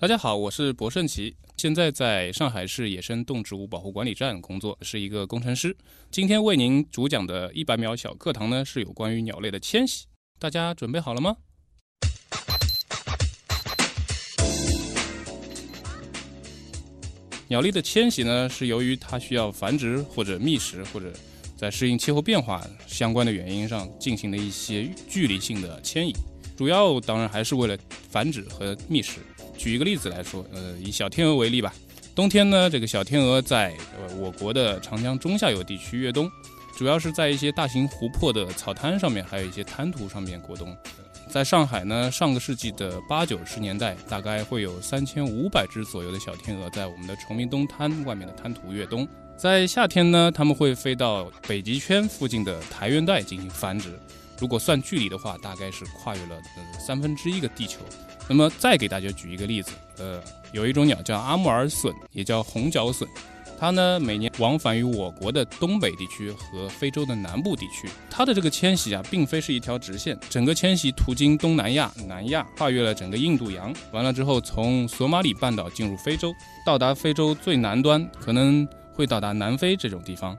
大家好，我是博胜奇，现在在上海市野生动植物保护管理站工作，是一个工程师。今天为您主讲的一百秒小课堂呢，是有关于鸟类的迁徙。大家准备好了吗？鸟类的迁徙呢，是由于它需要繁殖或者觅食，或者在适应气候变化相关的原因上进行的一些距离性的迁移，主要当然还是为了繁殖和觅食。举一个例子来说，呃，以小天鹅为例吧。冬天呢，这个小天鹅在呃我国的长江中下游地区越冬，主要是在一些大型湖泊的草滩上面，还有一些滩涂上面过冬。在上海呢，上个世纪的八九十年代，大概会有三千五百只左右的小天鹅在我们的崇明东滩外面的滩涂越冬。在夏天呢，它们会飞到北极圈附近的台原带进行繁殖。如果算距离的话，大概是跨越了呃三分之一个地球。那么再给大家举一个例子，呃，有一种鸟叫阿穆尔隼，也叫红脚隼，它呢每年往返于我国的东北地区和非洲的南部地区。它的这个迁徙啊，并非是一条直线，整个迁徙途经东南亚、南亚，跨越了整个印度洋，完了之后从索马里半岛进入非洲，到达非洲最南端，可能会到达南非这种地方。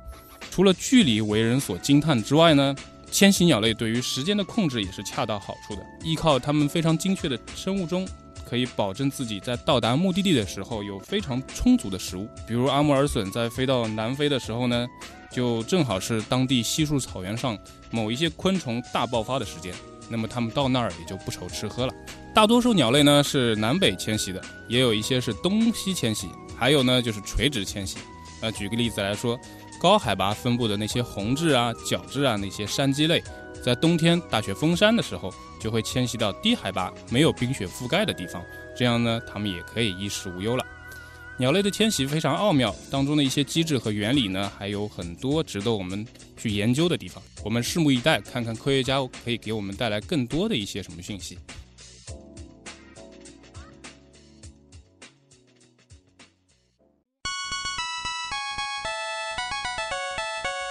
除了距离为人所惊叹之外呢？迁徙鸟类对于时间的控制也是恰到好处的，依靠它们非常精确的生物钟，可以保证自己在到达目的地的时候有非常充足的食物。比如阿穆尔隼在飞到南非的时候呢，就正好是当地稀树草原上某一些昆虫大爆发的时间，那么它们到那儿也就不愁吃喝了。大多数鸟类呢是南北迁徙的，也有一些是东西迁徙，还有呢就是垂直迁徙。那，举个例子来说。高海拔分布的那些红雉啊、角雉啊，那些山鸡类，在冬天大雪封山的时候，就会迁徙到低海拔、没有冰雪覆盖的地方，这样呢，它们也可以衣食无忧了。鸟类的迁徙非常奥妙，当中的一些机制和原理呢，还有很多值得我们去研究的地方。我们拭目以待，看看科学家可以给我们带来更多的一些什么讯息。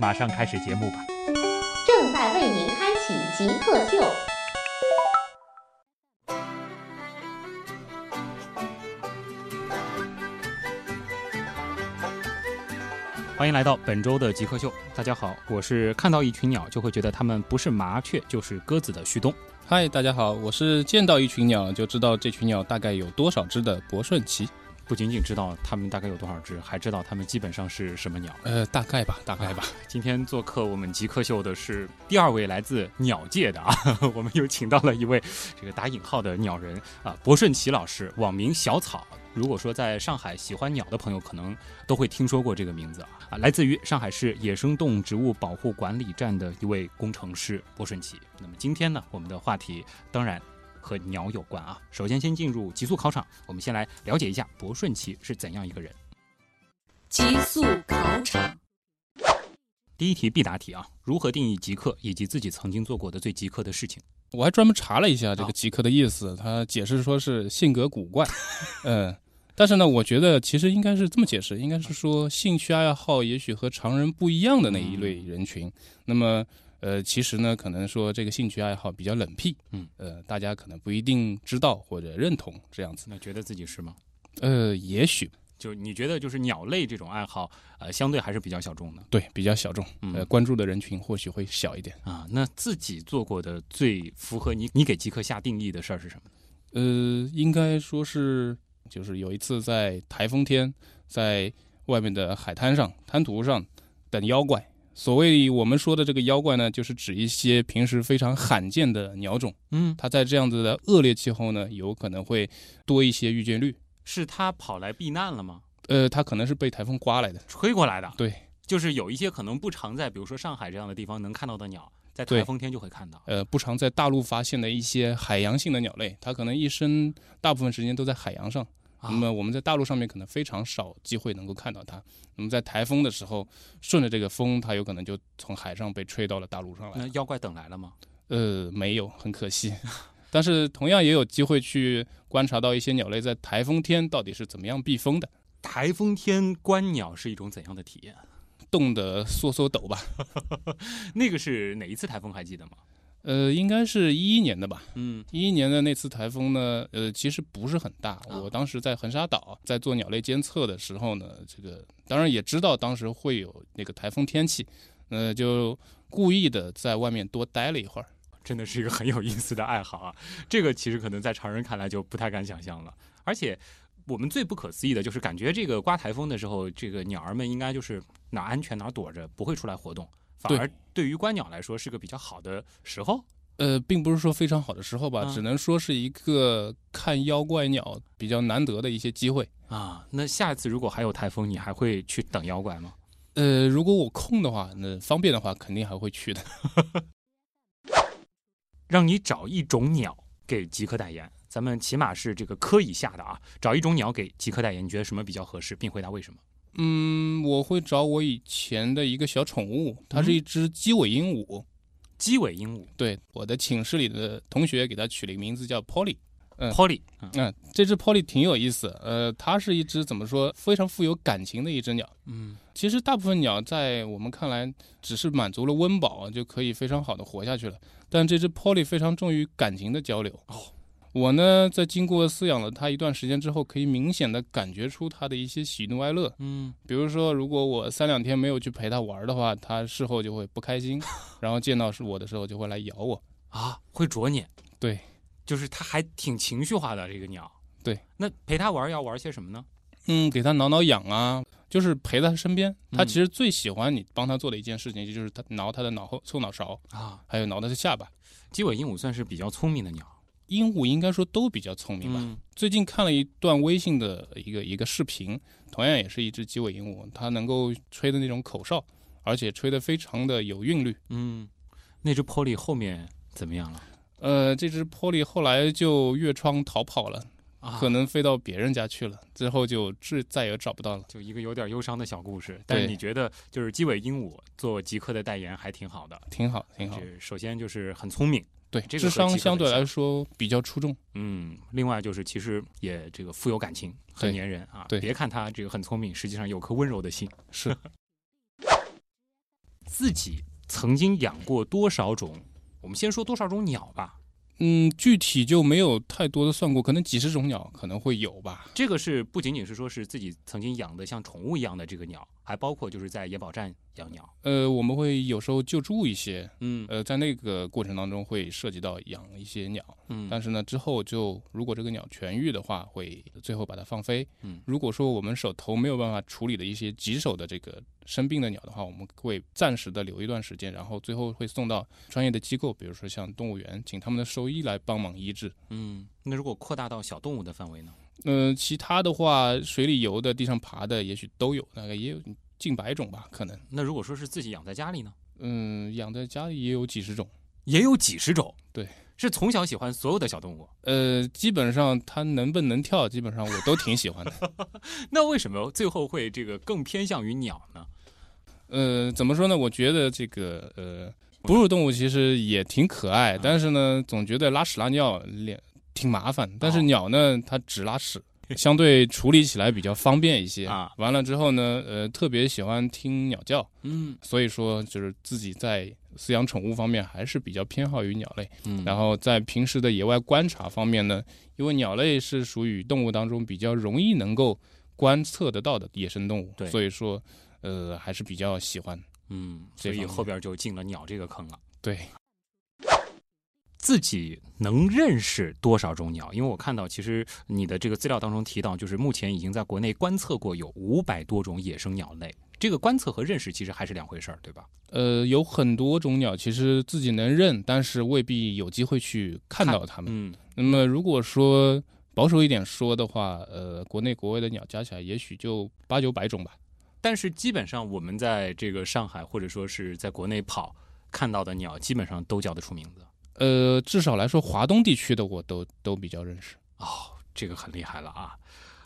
马上开始节目吧。正在为您开启极客秀，欢迎来到本周的极客秀。大家好，我是看到一群鸟就会觉得它们不是麻雀就是鸽子的旭东。嗨，大家好，我是见到一群鸟就知道这群鸟大概有多少只的博顺奇。不仅仅知道它们大概有多少只，还知道它们基本上是什么鸟。呃，大概吧，大概吧。今天做客我们极客秀的是第二位来自鸟界的啊，我们又请到了一位这个打引号的鸟人啊，博顺奇老师，网名小草。如果说在上海喜欢鸟的朋友，可能都会听说过这个名字啊啊，来自于上海市野生动植物保护管理站的一位工程师博顺奇。那么今天呢，我们的话题当然。和鸟有关啊！首先，先进入极速考场，我们先来了解一下博顺奇是怎样一个人。极速考场，第一题必答题啊！如何定义极客，以及自己曾经做过的最极客的事情？我还专门查了一下这个极客的意思，他解释说是性格古怪，嗯，但是呢，我觉得其实应该是这么解释，应该是说兴趣爱好也许和常人不一样的那一类人群。那么。呃，其实呢，可能说这个兴趣爱好比较冷僻，嗯，呃，大家可能不一定知道或者认同这样子。那觉得自己是吗？呃，也许，就你觉得就是鸟类这种爱好，呃，相对还是比较小众的。对，比较小众，呃，关注的人群或许会小一点啊。那自己做过的最符合你你给极客下定义的事儿是什么？呃，应该说是，就是有一次在台风天，在外面的海滩上、滩涂上等妖怪。所谓我们说的这个妖怪呢，就是指一些平时非常罕见的鸟种。嗯，它在这样子的恶劣气候呢，有可能会多一些遇见率。是它跑来避难了吗？呃，它可能是被台风刮来的，吹过来的。对，就是有一些可能不常在，比如说上海这样的地方能看到的鸟，在台风天就会看到。呃，不常在大陆发现的一些海洋性的鸟类，它可能一生大部分时间都在海洋上。啊那么我们在大陆上面可能非常少机会能够看到它。那么在台风的时候，顺着这个风，它有可能就从海上被吹到了大陆上来。那妖怪等来了吗？呃，没有，很可惜。但是同样也有机会去观察到一些鸟类在台风天到底是怎么样避风的，台风天观鸟是一种怎样的体验？冻得缩缩抖吧。那个是哪一次台风还记得吗？呃，应该是一一年的吧。嗯一一年的那次台风呢，呃，其实不是很大。啊我当时在横沙岛在做鸟类监测的时候呢，这个当然也知道当时会有那个台风天气，呃，就故意的在外面多待了一会儿。真的是一个很有意思的爱好啊！这个其实可能在常人看来就不太敢想象了。而且我们最不可思议的就是，感觉这个刮台风的时候，这个鸟儿们应该就是哪儿安全哪儿躲着，不会出来活动，反对而对于观鸟来说是个比较好的时候。呃，并不是说非常好的时候吧，啊只能说是一个看妖怪鸟比较难得的一些机会。啊，那下一次如果还有台风，你还会去等妖怪吗？呃，如果我空的话，那方便的话，肯定还会去的。让你找一种鸟给极客代言，咱们起码是这个科以下的啊，找一种鸟给极客代言，你觉得什么比较合适，并回答为什么？嗯，我会找我以前的一个小宠物，它是一只鸡尾鹦鹉。鸡尾鹦鹉对，我的寝室里的同学给它取了一个名字叫 Polly。嗯 Polly，嗯嗯，这只 Polly 挺有意思。呃，它是一只怎么说非常富有感情的一只鸟。嗯其实大部分鸟在我们看来只是满足了温饱就可以非常好的活下去了，但这只 Polly 非常重于感情的交流。哦，我呢在经过饲养了它一段时间之后，可以明显的感觉出它的一些喜怒哀乐。嗯，比如说，如果我三两天没有去陪它玩的话，它事后就会不开心，然后见到是我的时候就会来咬我。啊，会啄你，对，就是它还挺情绪化的这个鸟。对，那陪它玩要玩些什么呢？嗯，给它挠挠痒啊，就是陪在它身边。它嗯其实最喜欢你帮它做的一件事情，就是它挠它的脑后后脑勺，啊，还有挠它的下巴。鸡尾鹦鹉算是比较聪明的鸟，鹦鹉应该说都比较聪明吧。嗯最近看了一段微信的一个一个视频，同样也是一只鸡尾鹦鹉，它能够吹的那种口哨，而且吹得非常的有韵律。嗯，那只 Polly 后面怎么样了？呃，这只波利后来就越窗逃跑了，啊，可能飞到别人家去了，最后就再再也找不到了。就一个有点忧伤的小故事。但是你觉得就是鸡尾鹦鹉做极客的代言还挺好的。挺好，挺好。首先就是很聪明，对，这个和智商相对来说比较出众。嗯，另外就是其实也这个富有感情，很对粘人啊。对别看他这个很聪明，实际上有颗温柔的心。是，自己曾经养过多少种？我们先说多少种鸟吧。嗯，具体就没有太多的算过，可能几十种鸟可能会有吧。这个是不仅仅是说是自己曾经养的像宠物一样的这个鸟，还包括就是在野保站养鸟。呃，我们会有时候救助一些，嗯呃，在那个过程当中会涉及到养一些鸟，嗯但是呢，之后就如果这个鸟痊愈的话，会最后把它放飞。嗯如果说我们手头没有办法处理的一些棘手的这个生病的鸟的话，我们会暂时的留一段时间，然后最后会送到专业的机构，比如说像动物园，请他们的兽医来帮忙医治。嗯，那如果扩大到小动物的范围呢？嗯、其他的话，水里游的、地上爬的，也许都有，大概也有近百种吧，可能。那如果说是自己养在家里呢？嗯，养在家里也有几十种。也有几十种。对，是从小喜欢所有的小动物。呃，基本上它能蹦能跳，基本上我都挺喜欢的。那为什么最后会这个更偏向于鸟呢？呃，怎么说呢？我觉得这个呃，哺乳动物其实也挺可爱，嗯但是呢，总觉得拉屎拉尿脸挺麻烦。但是哦鸟呢，它只拉屎，相对处理起来比较方便一些啊完了之后呢，呃，特别喜欢听鸟叫，嗯所以说就是自己在饲养宠物方面还是比较偏好于鸟类。嗯然后在平时的野外观察方面呢，因为鸟类是属于动物当中比较容易能够观测得到的野生动物对，所以说，呃，还是比较喜欢。嗯，所以后边就进了鸟这个坑了。对，自己能认识多少种鸟？因为我看到，其实你的这个资料当中提到，就是目前已经在国内观测过有五百多种野生鸟类。这个观测和认识其实还是两回事儿，对吧？呃，有很多种鸟其实自己能认，但是未必有机会去看到它们。嗯那么如果说保守一点说的话，呃，国内国外的鸟加起来也许就八九百种吧。但是基本上我们在这个上海或者说是在国内跑看到的鸟，基本上都叫得出名字。呃，至少来说，华东地区的我都都比较认识。哦，这个很厉害了啊！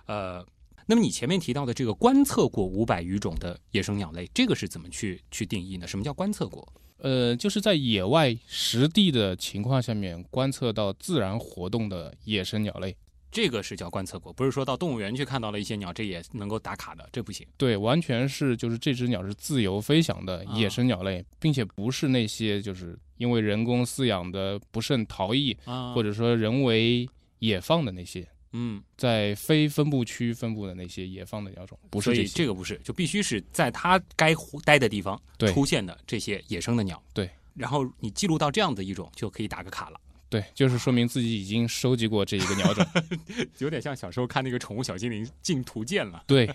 呃，那么你前面提到的这个观测过五百余种的野生鸟类，这个是怎么去去定义呢？什么叫观测过？呃，就是在野外实地的情况下面观测到自然活动的野生鸟类。这个是叫观测过，不是说到动物园去看到了一些鸟，这也能够打卡的，这不行。对，完全是就是这只鸟是自由飞翔的野生鸟类，并且不是那些就是因为人工饲养的不慎逃逸，啊或者说人为野放的那些，嗯，在非分布区分布的那些野放的鸟种，不是这。这个不是，就必须是在它该待的地方出现的这些野生的鸟。对，然后你记录到这样的一种，就可以打个卡了。对，就是说明自己已经收集过这一个鸟种。有点像小时候看那个《宠物小精灵》进图鉴了。对，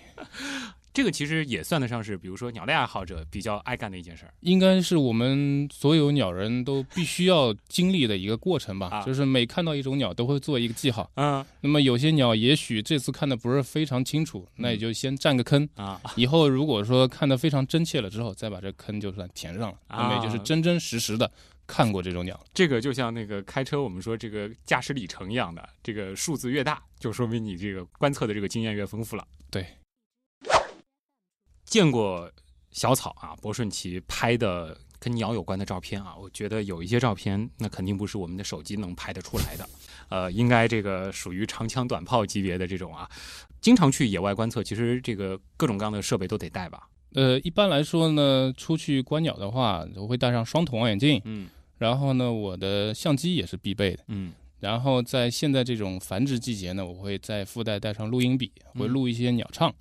这个其实也算得上是，比如说鸟类爱好者比较爱干的一件事儿。应该是我们所有鸟人都必须要经历的一个过程吧。啊就是每看到一种鸟都会做一个记号。嗯那么有些鸟也许这次看的不是非常清楚，那也就先占个坑。啊，以后如果说看得非常真切了之后，再把这坑就算填上了，啊那么也就是真真实实的看过这种鸟。这个就像那个开车，我们说这个驾驶里程一样的，这个数字越大，就说明你这个观测的这个经验越丰富了。对，见过小草啊，博顺奇拍的跟鸟有关的照片啊，我觉得有一些照片那肯定不是我们的手机能拍得出来的，呃，应该这个属于长枪短炮级别的这种啊。经常去野外观测，其实这个各种各样的设备都得带吧？呃，一般来说呢，出去观鸟的话，我会带上双筒望远镜，嗯然后呢，我的相机也是必备的。嗯然后在现在这种繁殖季节呢，我会再附带带上录音笔，嗯会录一些鸟唱。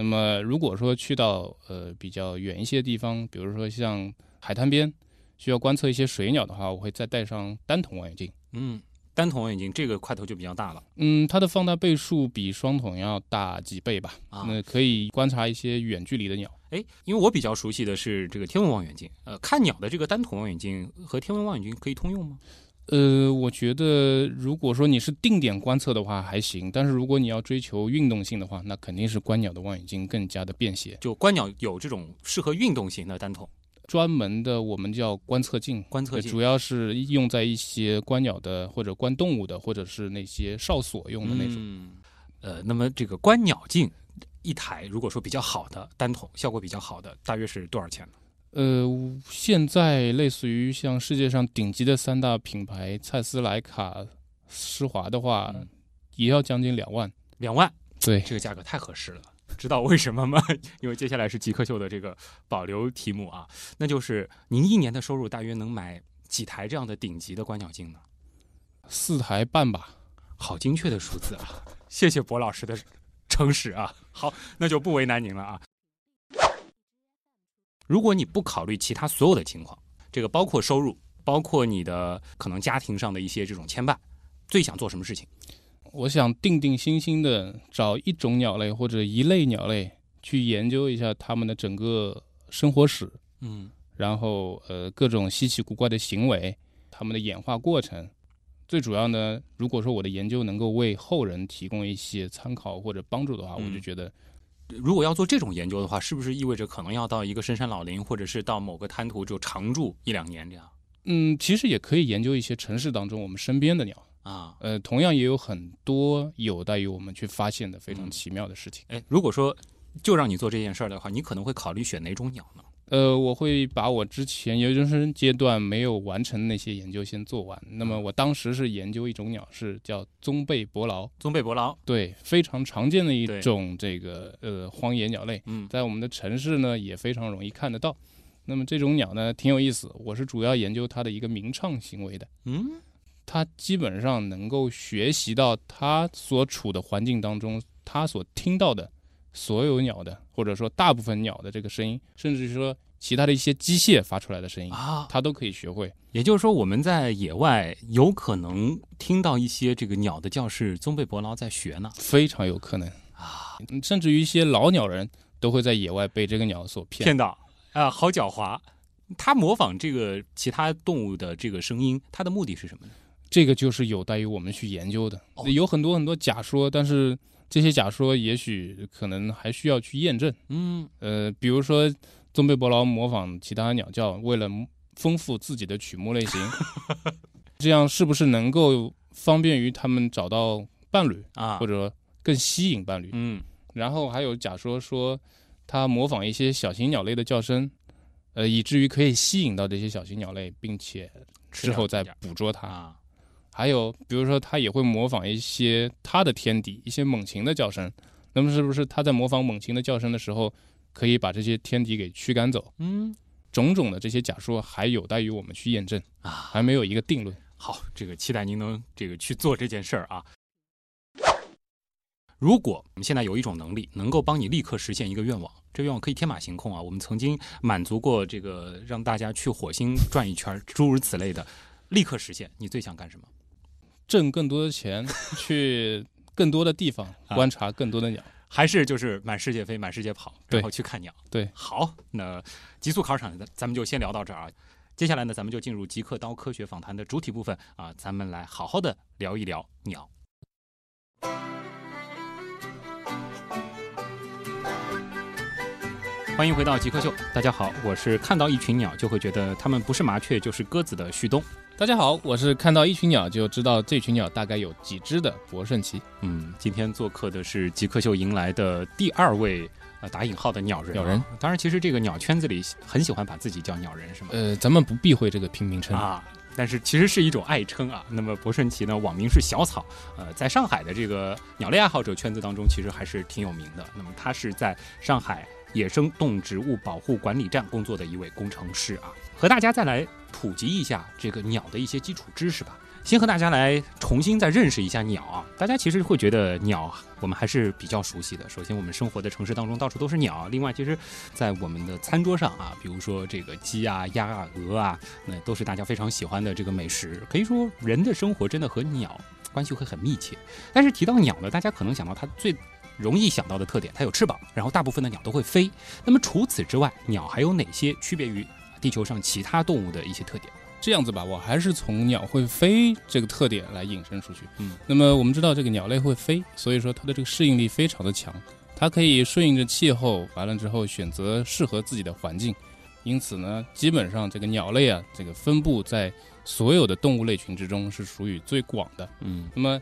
那么如果说去到呃比较远一些地方，比如说像海滩边，需要观测一些水鸟的话，我会再带上单筒望远镜。嗯，单筒望远镜这个块头就比较大了嗯，它的放大倍数比双筒要大几倍吧？啊。那可以观察一些远距离的鸟。哎，因为我比较熟悉的是这个天文望远镜，呃，看鸟的这个单筒望远镜和天文望远镜可以通用吗？呃，我觉得如果说你是定点观测的话还行，但是如果你要追求运动性的话，那肯定是观鸟的望远镜更加的便携。就观鸟有这种适合运动型的单筒专门的我们叫观测镜，观测镜主要是用在一些观鸟的或者观动物的，或者是那些哨所用的那种。嗯呃，那么这个观鸟镜一台，如果说比较好的单筒，效果比较好的，大约是多少钱呢？呃，现在类似于像世界上顶级的三大品牌蔡司、莱卡、施华的话，嗯也要将近两万。两万，对，这个价格太合适了。知道为什么吗？因为接下来是极客秀的这个保留题目啊，那就是您一年的收入大约能买几台这样的顶级的观鸟镜呢？四台半吧。好精确的数字啊！谢谢博老师的诚实啊。好，那就不为难您了啊。如果你不考虑其他所有的情况，这个包括收入，包括你的可能家庭上的一些这种牵绊，最想做什么事情？我想定定心心的找一种鸟类或者一类鸟类去研究一下它们的整个生活史，嗯然后呃各种稀奇古怪的行为，它们的演化过程。最主要呢，如果说我的研究能够为后人提供一些参考或者帮助的话，嗯我就觉得如果要做这种研究的话，是不是意味着可能要到一个深山老林，或者是到某个滩涂就常住一两年这样嗯，其实也可以研究一些城市当中我们身边的鸟。啊？呃，同样也有很多有待于我们去发现的非常嗯奇妙的事情。哎，如果说就让你做这件事儿的话，你可能会考虑选哪种鸟呢？呃，我会把我之前研究生阶段没有完成的那些研究先做完。那么我当时是研究一种鸟，是叫棕背伯劳，棕背伯劳，对，非常常见的一种这个呃荒野鸟类，嗯在我们的城市呢也非常容易看得到。那么这种鸟呢挺有意思，我是主要研究它的一个鸣唱行为的。嗯它基本上能够学习到它所处的环境当中，它所听到的所有鸟的，或者说大部分鸟的这个声音，甚至是说其他的一些机械发出来的声音，啊，它都可以学会。也就是说，我们在野外有可能听到一些这个鸟的叫是棕背伯劳在学呢非常有可能啊，嗯甚至于一些老鸟人都会在野外被这个鸟所骗。骗到啊，好狡猾。它模仿这个其他动物的这个声音，它的目的是什么呢？这个就是有待于我们去研究的。哦有很多很多假说，但是这些假说也许可能还需要去验证。嗯呃，比如说棕背伯劳模仿其他鸟叫，为了丰富自己的曲目类型，这样是不是能够方便于他们找到伴侣，啊或，者更更吸引伴侣。嗯然后还有假说说，它模仿一些小型鸟类的叫声，呃，以至于可以吸引到这些小型鸟类，并且之后再捕捉它。啊，还有比如说，它也会模仿一些它的天敌，一些猛禽的叫声。那么是不是它在模仿猛禽的叫声的时候，可以把这些天敌给驱赶走？嗯种种的这些假说还有待于我们去验证，啊，还没有一个定论。好，这个期待您能这个去做这件事儿啊。如果我们现在有一种能力，能够帮你立刻实现一个愿望，这愿望可以天马行空啊。我们曾经满足过这个让大家去火星转一圈，诸如此类的，立刻实现。你最想干什么？挣更多的钱，去更多的地方 啊观察更多的鸟。还是就是满世界飞，满世界跑，然后去看鸟？对好，那极速考场咱咱们就先聊到这儿啊。接下来呢，咱们就进入极客刀科学访谈的主体部分啊，咱们来好好的聊一聊鸟。欢迎回到极客秀，大家好，我是看到一群鸟就会觉得它们不是麻雀就是鸽子的旭东。大家好，我是看到一群鸟就知道这群鸟大概有几只的博顺奇。嗯，今天做客的是极客秀迎来的第二位呃打引号的鸟人啊。鸟人当然，其实这个鸟圈子里很喜欢把自己叫鸟人，是吗？呃，咱们不避讳这个平名称。啊，但是其实是一种爱称啊。那么博顺奇呢，网名是小草，呃，在上海的这个鸟类爱好者圈子当中，其实还是挺有名的。那么他是在上海野生动植物保护管理站工作的一位工程师啊，和大家再来普及一下这个鸟的一些基础知识吧。先和大家来重新再认识一下鸟啊！大家其实会觉得鸟我们还是比较熟悉的。首先，我们生活的城市当中到处都是鸟。另外，其实，在我们的餐桌上啊，比如说这个鸡啊、鸭啊、鹅啊，那都是大家非常喜欢的这个美食。可以说，人的生活真的和鸟关系会很密切。但是提到鸟呢，大家可能想到它最容易想到的特点，它有翅膀，然后大部分的鸟都会飞。那么除此之外，鸟还有哪些区别于地球上其他动物的一些特点？这样子吧，我还是从鸟会飞这个特点来引申出去。嗯，那么我们知道这个鸟类会飞，所以说它的这个适应力非常的强，它可以顺应着气候，完了之后选择适合自己的环境。因此呢，基本上这个鸟类啊，这个分布在所有的动物类群之中是属于最广的。嗯那么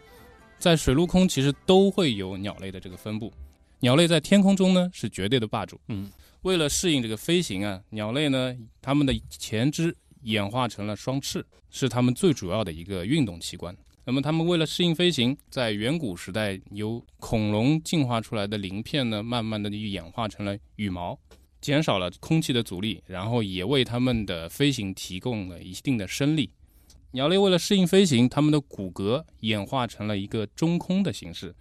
在水陆空其实都会有鸟类的这个分布。鸟类在天空中呢是绝对的霸主。嗯，为了适应这个飞行啊，鸟类呢它们的前肢演化成了双翅，是它们最主要的一个运动器官。那么它们为了适应飞行，在远古时代由恐龙进化出来的鳞片呢，慢慢的就演化成了羽毛，减少了空气的阻力，然后也为它们的飞行提供了一定的升力。鸟类为了适应飞行，它们的骨骼演化成了一个中空的形式，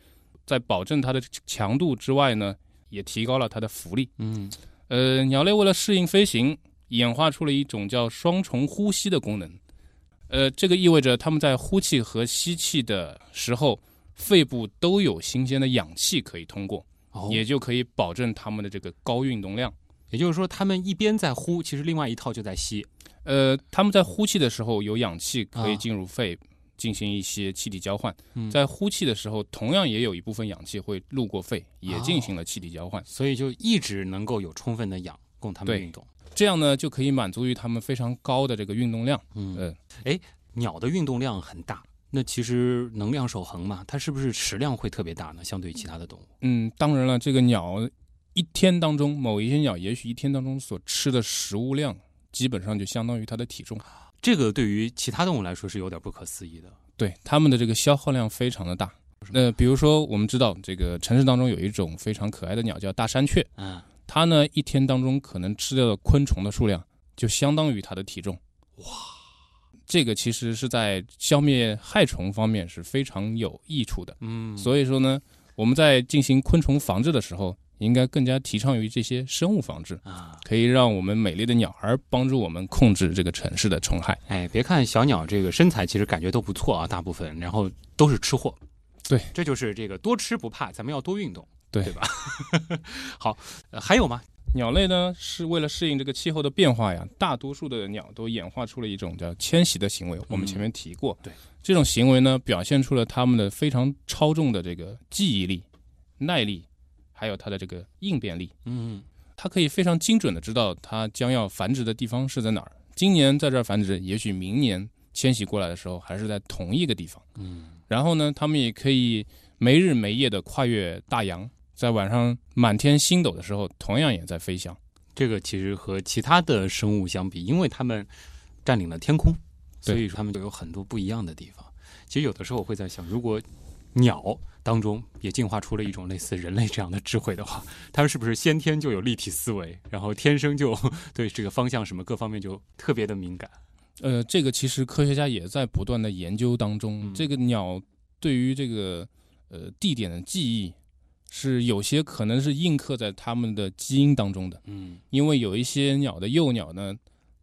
在保证它的强度之外呢，也提高了它的浮力。嗯呃，鸟类为了适应飞行，演化出了一种叫双重呼吸的功能。呃，这个意味着它们在呼气和吸气的时候，肺部都有新鲜的氧气可以通过，哦也就可以保证它们的这个高运动量。也就是说，它们一边在呼，其实另外一套就在吸。呃，它们在呼气的时候有氧气可啊以进入肺，进行一些气体交换；嗯在呼气的时候，同样也有一部分氧气会路过肺，也进行了气体交换。所以就一直能够有充分的氧供它们运动。这样呢，就可以满足于它们非常高的这个运动量。嗯呃，哎，鸟的运动量很大，那其实能量守恒嘛，它是不是食量会特别大呢？相对于其他的动物？嗯，当然了，这个鸟一天当中，某一些鸟也许一天当中所吃的食物量，基本上就相当于它的体重。这个对于其他动物来说是有点不可思议的。对它们的这个消耗量非常的大。那比如说，我们知道这个城市当中有一种非常可爱的鸟叫大山雀，嗯，它呢一天当中可能吃掉的昆虫的数量就相当于它的体重。哇，这个其实是在消灭害虫方面是非常有益处的。嗯，所以说呢，我们在进行昆虫防治的时候，应该更加提倡于这些生物防治，啊，可以让我们美丽的鸟儿帮助我们控制这个城市的虫害。哎，别看小鸟这个身材其实感觉都不错啊，大部分，然后都是吃货。对，这就是这个多吃不怕，咱们要多运动，对对吧？好、呃还有吗？鸟类呢，是为了适应这个气候的变化呀，大多数的鸟都演化出了一种叫迁徙的行为。我们前面提过，对这种行为呢，表现出了它们的非常超重的这个记忆力、耐力，还有它的这个应变力。嗯，它可以非常精准的知道它将要繁殖的地方是在哪儿。今年在这儿繁殖，也许明年迁徙过来的时候还是在同一个地方。嗯，然后呢，它们也可以没日没夜的跨越大洋，在晚上满天星斗的时候，同样也在飞翔。这个其实和其他的生物相比，因为它们占领了天空，所对以它们就有很多不一样的地方。其实有的时候我会在想，如果鸟当中也进化出了一种类似人类这样的智慧的话，它们是不是先天就有立体思维，然后天生就对这个方向什么各方面就特别的敏感？呃，这个其实科学家也在不断的研究当中。嗯这个鸟对于这个呃地点的记忆，是有些可能是印刻在它们的基因当中的。嗯因为有一些鸟的幼鸟呢，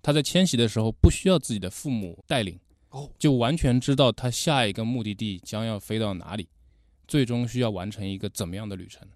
它在迁徙的时候不需要自己的父母带领，哦，就完全知道它下一个目的地将要飞到哪里，最终需要完成一个怎么样的旅程。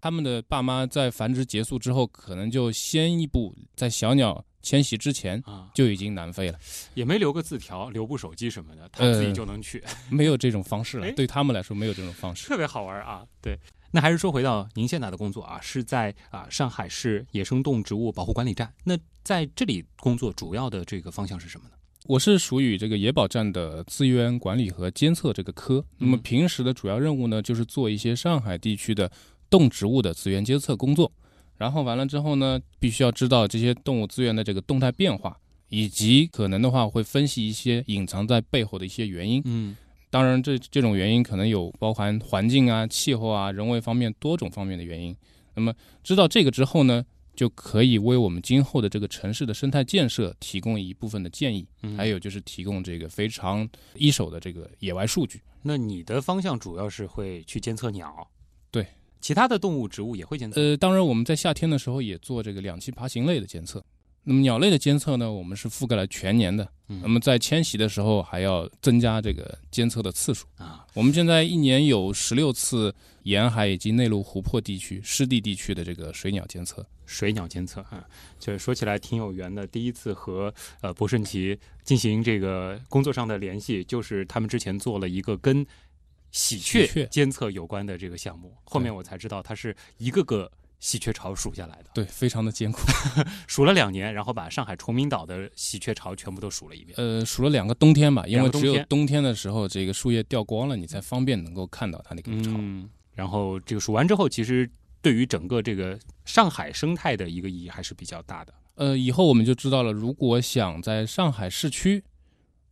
他们的爸妈在繁殖结束之后，可能就先一步在小鸟迁徙之前啊，就已经南飞了，也没留个字条，留部手机什么的，它呃自己就能去。没有这种方式了。哎对他们来说，没有这种方式。特别好玩啊！对，那还是说回到您现在的工作啊，是在啊上海市野生动植物保护管理站。那在这里工作主要的这个方向是什么呢？我是属于这个野保站的资源管理和监测这个科。那么嗯平时的主要任务呢，就是做一些上海地区的动植物的资源监测工作。然后完了之后呢，必须要知道这些动物资源的这个动态变化，以及可能的话会分析一些隐藏在背后的一些原因。嗯当然这，这种原因可能有包含环境啊、气候啊、人为方面多种方面的原因。那么知道这个之后呢，就可以为我们今后的这个城市的生态建设提供一部分的建议。嗯还有就是提供这个非常一手的这个野外数据。那你的方向主要是会去监测鸟，对，其他的动物、植物也会监测。呃，当然我们在夏天的时候也做这个两栖爬行类的监测。那么鸟类的监测呢，我们是覆盖了全年的。嗯那么在迁徙的时候还要增加这个监测的次数。啊，我们现在一年有十六次沿海以及内陆湖泊地区、湿地地区的这个水鸟监测。水鸟监测啊，这说起来挺有缘的。第一次和呃博顺奇进行这个工作上的联系，就是他们之前做了一个跟喜鹊监测有关的这个项目，后面我才知道它是一个个喜鹊巢数下来的，对，非常的艰苦。数了两年，然后把上海崇明岛的喜鹊巢全部都数了一遍。呃，数了两个冬天吧，因为只有冬天的时候，这个树叶掉光了，你才方便能够看到它那个巢。嗯，然后这个数完之后，其实对于整个这个上海生态的一个意义还是比较大的。呃，以后我们就知道了，如果想在上海市区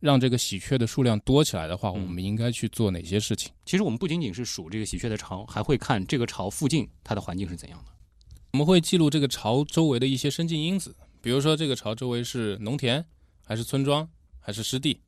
让这个喜鹊的数量多起来的话，嗯我们应该去做哪些事情？其实我们不仅仅是数这个喜鹊的巢，还会看这个巢附近它的环境是怎样的。我们会记录这个巢周围的一些生境因子，比如说这个巢周围是农田，还是村庄，还是湿地，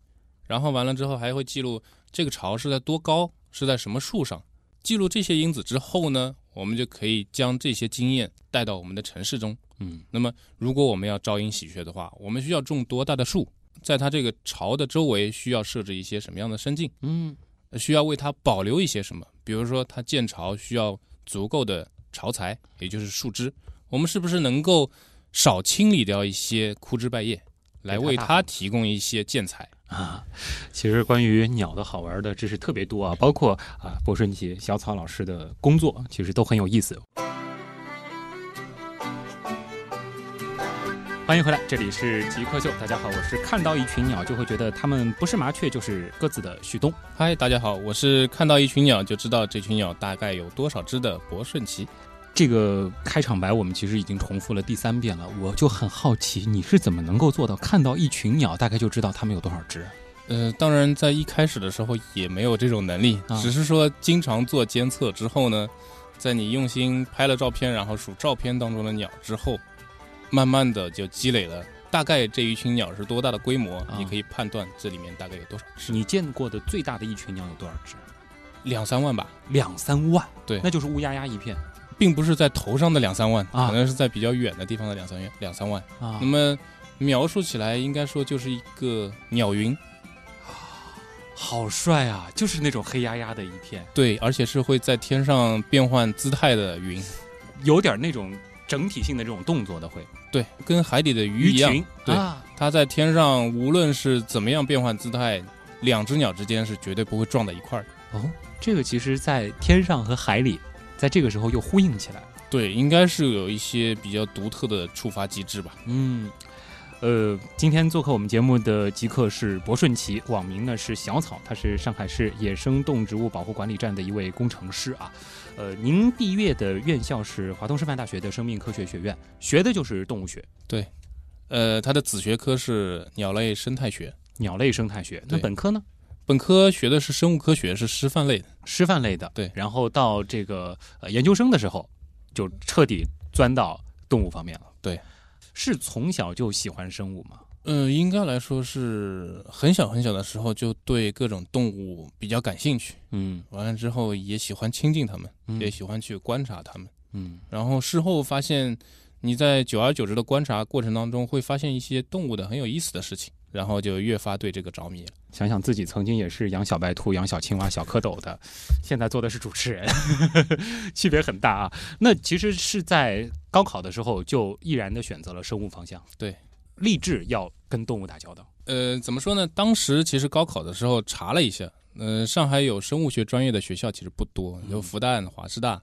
然后完了之后还会记录这个巢是在多高，是在什么树上。记录这些因子之后呢，我们就可以将这些经验带到我们的城市中。嗯那么，如果我们要招引喜鹊的话，我们需要种多大的树？在它这个巢的周围需要设置一些什么样的生境？嗯呃需要为它保留一些什么？比如说，它建巢需要足够的巢材，也就是树枝。我们是不是能够少清理掉一些枯枝败叶，来为它提供一些建材？啊，其实关于鸟的好玩的知识特别多啊，包括啊博顺奇、小草老师的工作，其实都很有意思。欢迎回来，这里是极客秀。大家好，我是看到一群鸟就会觉得它们不是麻雀就是鸽子的旭东。嗨，大家好，我是看到一群鸟就知道这群鸟大概有多少只的博顺奇。这个开场白我们其实已经重复了第三遍了，我就很好奇，你是怎么能够做到看到一群鸟大概就知道它们有多少只？呃，当然，在一开始的时候也没有这种能力，啊只是说经常做监测之后呢，在你用心拍了照片，然后数照片当中的鸟之后，慢慢的就积累了大概这一群鸟是多大的规模，啊。你可以判断这里面大概有多少只，你见过的最大的一群鸟有多少只？两三万吧，两三万，对。那就是乌压压一片。并不是在头上的两三万，啊。可能是在比较远的地方的两三万两三万。啊。那么描述起来，应该说就是一个鸟云，好帅啊！就是那种黑压压的一片，对，而且是会在天上变换姿态的云，有点那种整体性的这种动作的会。对，跟海底的鱼一样，对啊，它在天上无论是怎么样变换姿态，两只鸟之间是绝对不会撞在一块儿的。哦，这个其实在天上和海里，在这个时候又呼应起来了。对，应该是有一些比较独特的触发机制吧。嗯，呃，今天做客我们节目的极客是博顺奇，网名呢是小草，他是上海市野生动植物保护管理站的一位工程师啊。呃，您毕业的院校是华东师范大学的生命科学学院，学的就是动物学、对呃，他的子学科是鸟类生态学，鸟类生态学。那本科呢？本科学的是生物科学，是师范类的。师范类的。对然后到这个呃研究生的时候，就彻底钻到动物方面了。对，是从小就喜欢生物吗？嗯、应该来说是很小很小的时候就对各种动物比较感兴趣，嗯完了之后也喜欢亲近它们，嗯也喜欢去观察它们。嗯然后事后发现，你在久而久之的观察过程当中，会发现一些动物的很有意思的事情，然后就越发对这个着迷了。想想自己曾经也是养小白兔、养小青蛙、小蝌蚪的，现在做的是主持人，区别很大啊。那其实是在高考的时候就毅然的选择了生物方向，对，立志要跟动物打交道。呃，怎么说呢？当时其实高考的时候查了一下，呃，上海有生物学专业的学校其实不多，有复旦、华师大，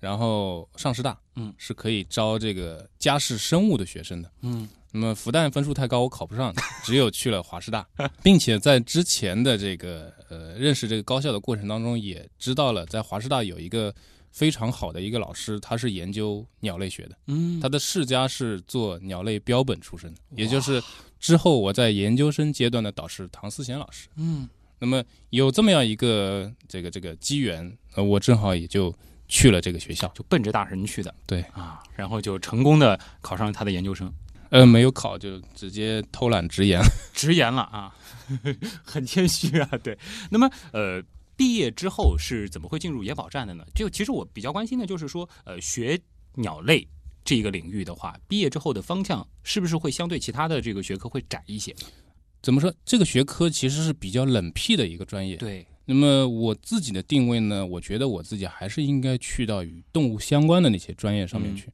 然后上师大，嗯，是可以招这个家世生物的学生的。嗯那么复旦分数太高，我考不上，只有去了华师大，并且在之前的这个呃认识这个高校的过程当中，也知道了在华师大有一个非常好的一个老师，他是研究鸟类学的，嗯他的世家是做鸟类标本出身的，也就是之后我在研究生阶段的导师唐思贤老师。嗯那么有这么样一个这个这个机缘，呃，我正好也就去了这个学校。就奔着大神去的。对啊，然后就成功的考上了他的研究生。呃，没有考就直接偷懒直言。直言了啊，很谦虚啊。对，那么呃，毕业之后是怎么会进入野保站的呢？就其实我比较关心的就是说，呃，学鸟类这一个领域的话，毕业之后的方向是不是会相对其他的这个学科会窄一些？怎么说？这个学科其实是比较冷僻的一个专业。对，那么我自己的定位呢，我觉得我自己还是应该去到与动物相关的那些专业上面去。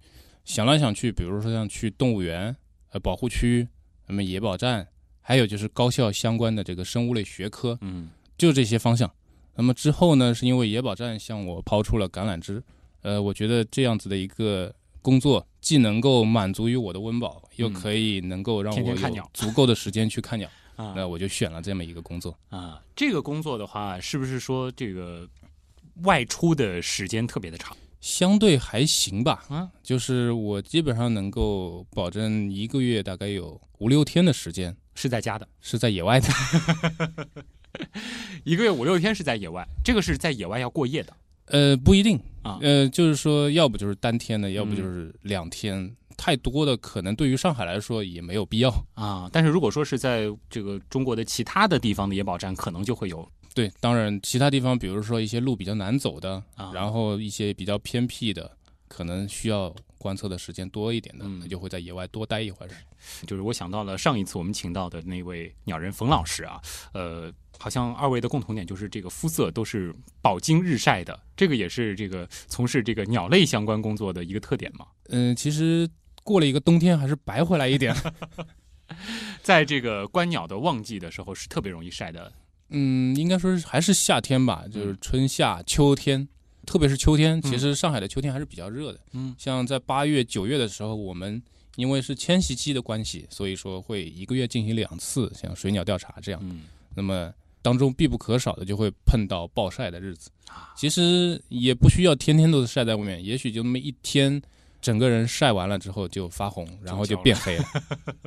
想来想去，比如说像去动物园、呃保护区，那么野保站，还有就是高校相关的这个生物类学科，嗯就这些方向。那么之后呢，是因为野保站向我抛出了橄榄枝，呃，我觉得这样子的一个工作，既能够满足于我的温饱，又嗯可以能够让我有足够的时间去看鸟，啊那我就选了这么一个工作。啊，这个工作的话，是不是说这个外出的时间特别的长相对还行吧，啊？就是我基本上能够保证一个月大概有五六天的时间是在家的，是在野外的。一个月五六天是在野外，这个是在野外要过夜的呃，不一定啊呃，就是说，要不就是单天的，要不就是两天。太多的可能对于上海来说也没有必要。啊。但是如果说是在这个中国的其他的地方的野保站，可能就会有对，当然其他地方，比如说一些路比较难走的，啊然后一些比较偏僻的，可能需要观测的时间多一点的，嗯那就会在野外多待一会儿。就是我想到了上一次我们请到的那位鸟人冯老师啊，呃，好像二位的共同点就是这个肤色都是饱经日晒的，这个也是这个从事这个鸟类相关工作的一个特点嘛。嗯、其实过了一个冬天还是白回来一点。在这个观鸟的旺季的时候是特别容易晒的，嗯，应该说是还是夏天吧，就是春夏秋天，特别是秋天，其实上海的秋天还是比较热的。嗯，像在八月、九月的时候，我们因为是迁徙期的关系，所以说会一个月进行两次，像水鸟调查这样。嗯那么当中必不可少的就会碰到暴晒的日子啊。其实也不需要天天都是晒在外面，也许就那么一天，整个人晒完了之后就发红，然后就变黑了。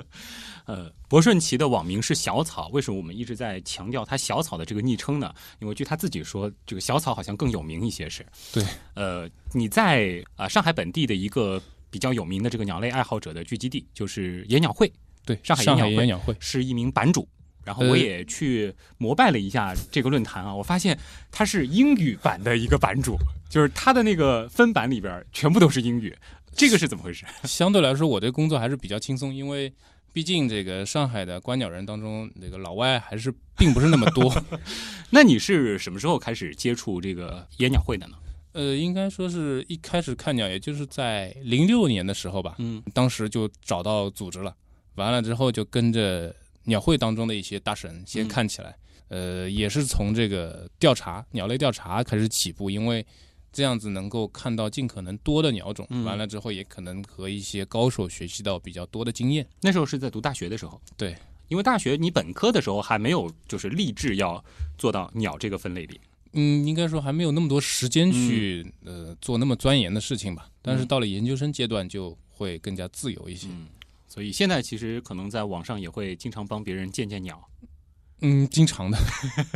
呃，博顺奇的网名是小草，为什么我们一直在强调他小草的这个昵称呢？因为据他自己说，这个小草好像更有名一些是。对，呃，你在啊、上海本地的一个比较有名的这个鸟类爱好者的聚集地，就是野鸟会，对，上海野鸟会野鸟会，是一名版主。然后我呃也去膜拜了一下这个论坛啊，我发现他是英语版的一个版主，就是他的那个分版里边全部都是英语，这个是怎么回事？相对来说，我对工作还是比较轻松，因为毕竟这个上海的观鸟人当中，这个老外还是并不是那么多。那你是什么时候开始接触这个野鸟会的呢？呃，应该说是一开始看鸟，也就是在零六年的时候吧，嗯当时就找到组织了，完了之后就跟着鸟会当中的一些大神先嗯看起来，呃，也是从这个调查鸟类调查开始起步，因为这样子能够看到尽可能多的鸟种。嗯完了之后，也可能和一些高手学习到比较多的经验。那时候是在读大学的时候，对，因为大学你本科的时候还没有就是立志要做到鸟这个分类里。嗯，应该说还没有那么多时间去、呃做那么钻研的事情吧。但是嗯到了研究生阶段，就会更加自由一些。嗯，所以现在其实可能在网上也会经常帮别人见见鸟，嗯，经常的。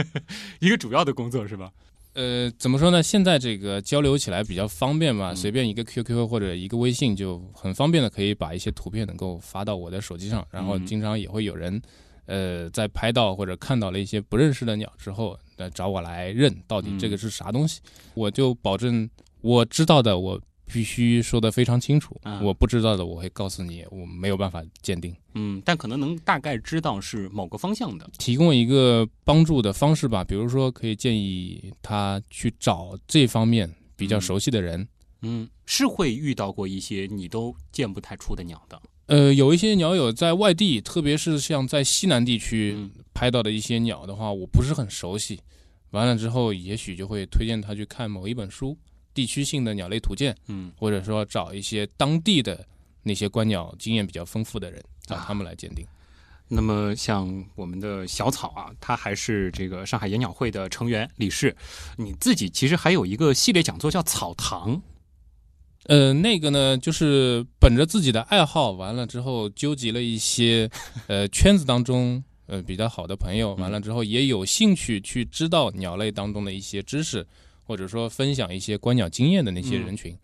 一个主要的工作是吧？呃，怎么说呢？现在这个交流起来比较方便嘛，嗯。随便一个 QQ 或者一个微信就很方便的可以把一些图片能够发到我的手机上，然后嗯。经常也会有人，呃，在拍到或者看到了一些不认识的鸟之后，来，找我来认到底这个是啥东西，我就保证我知道的我必须说的非常清楚，啊我不知道的我会告诉你，我没有办法鉴定。嗯，但可能能大概知道是某个方向的。提供一个帮助的方式吧，比如说可以建议他去找这方面比较熟悉的人。嗯，是会遇到过一些你都见不太出的鸟的。呃，有一些鸟友在外地，特别是像在西南地区嗯拍到的一些鸟的话，我不是很熟悉。完了之后，也许就会推荐他去看某一本书，地区性的鸟类图鉴，嗯，或者说找一些当地的那些观鸟经验比较丰富的人，让啊他们来鉴定。那么像我们的小草啊，他还是这个上海野鸟会的成员理事。你自己其实还有一个系列讲座叫草堂。呃，那个呢，就是本着自己的爱好，完了之后纠集了一些 呃圈子当中呃比较好的朋友，完了之后也有兴趣去知道鸟类当中的一些知识，或者说分享一些观鸟经验的那些人群，